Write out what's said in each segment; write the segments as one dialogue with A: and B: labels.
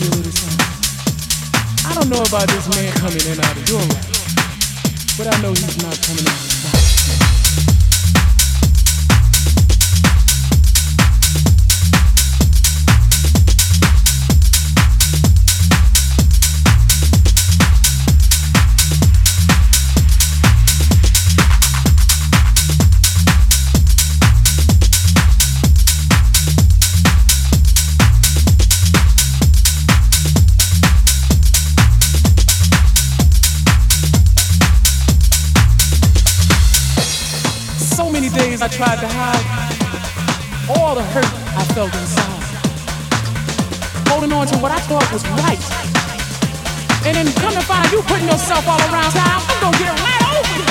A: you. I don't know about this man coming in out of your life, but I know he's not coming out of mine. I tried to hide all the hurt I felt inside. Holding on to what I thought was right. And then come to find you putting yourself all around town, I'm gonna get right over you.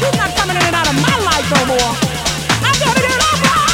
A: You're not coming in and out of my life no more. I'm gonna get
B: still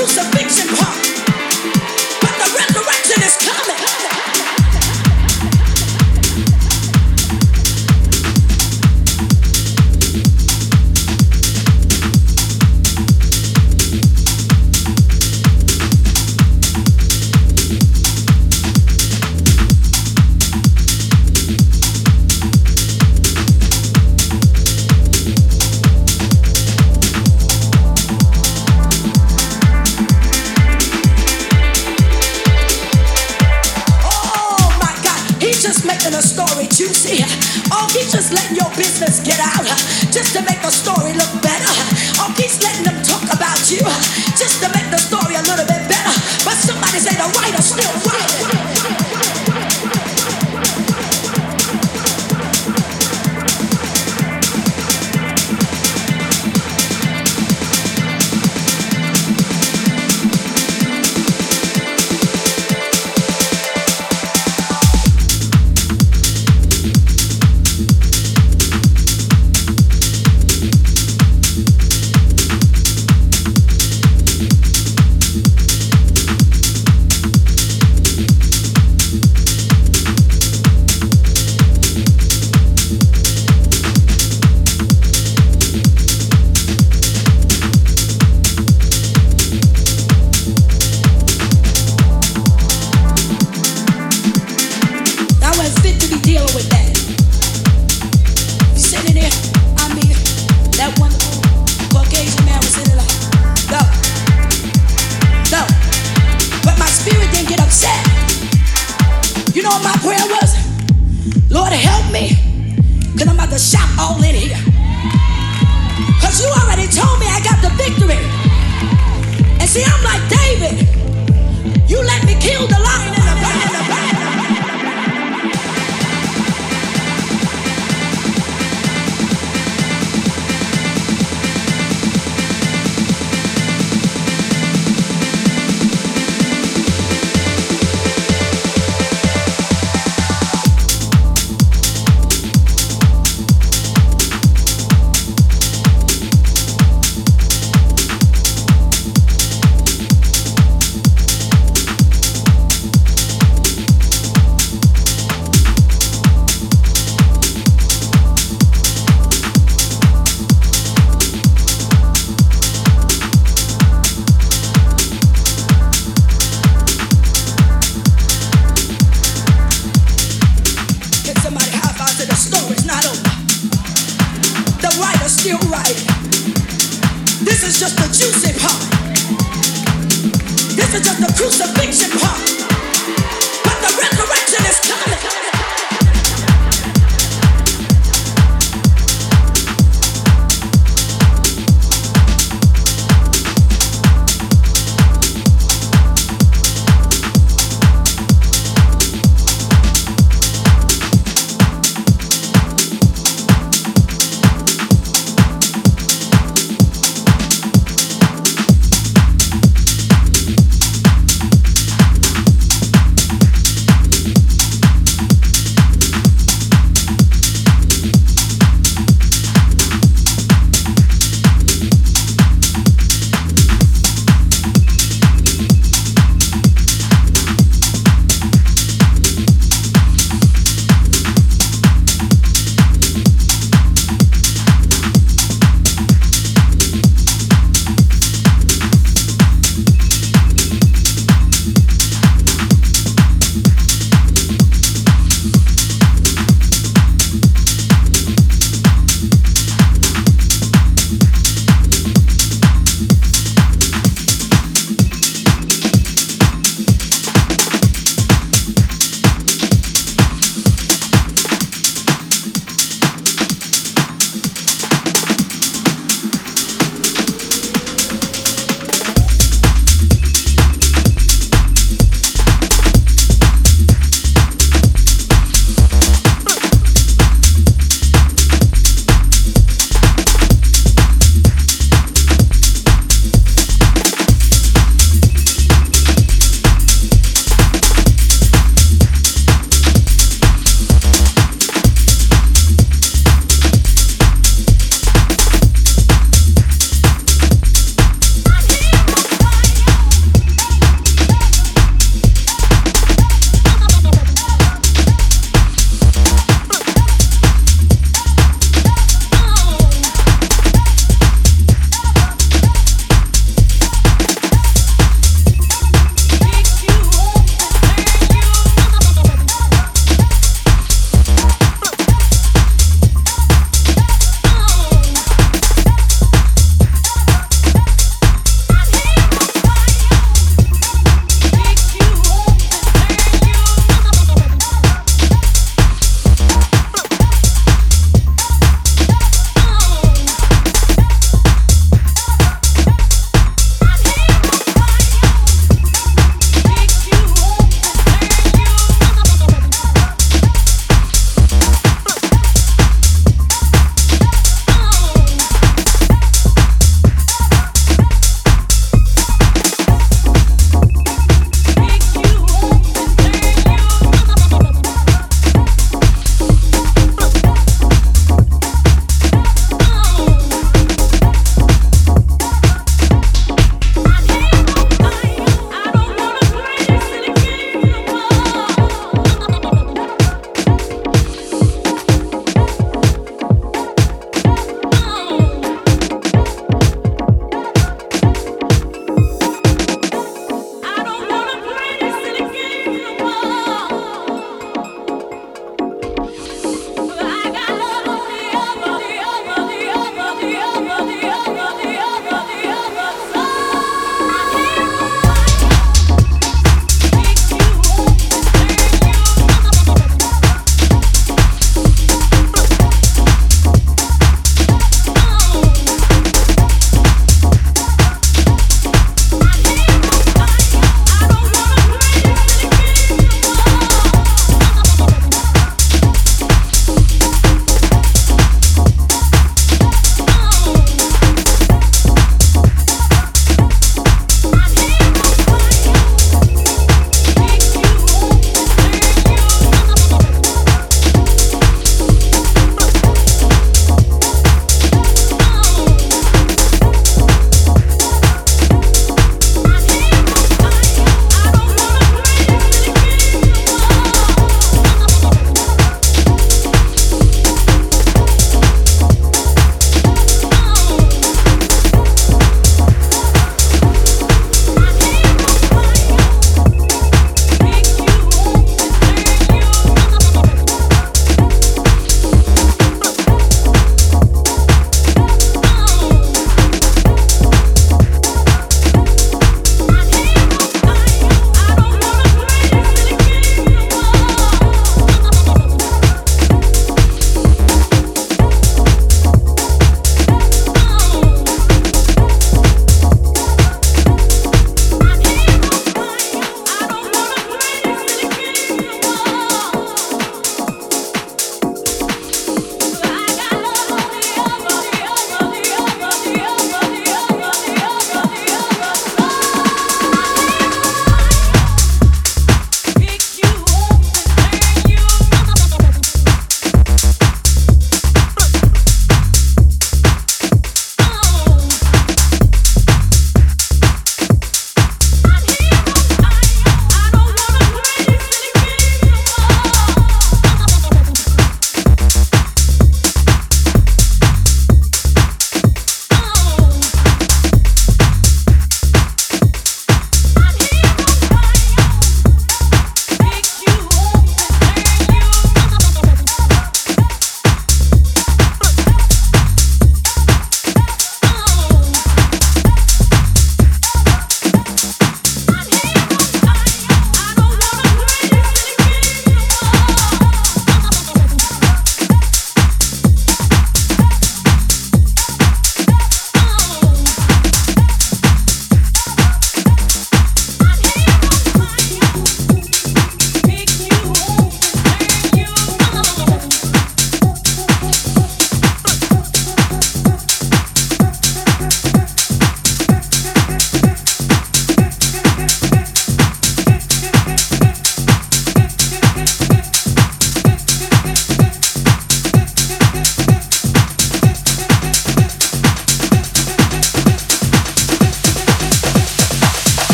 B: crucifixion part.
C: See, I'm like David. You
D: let me kill the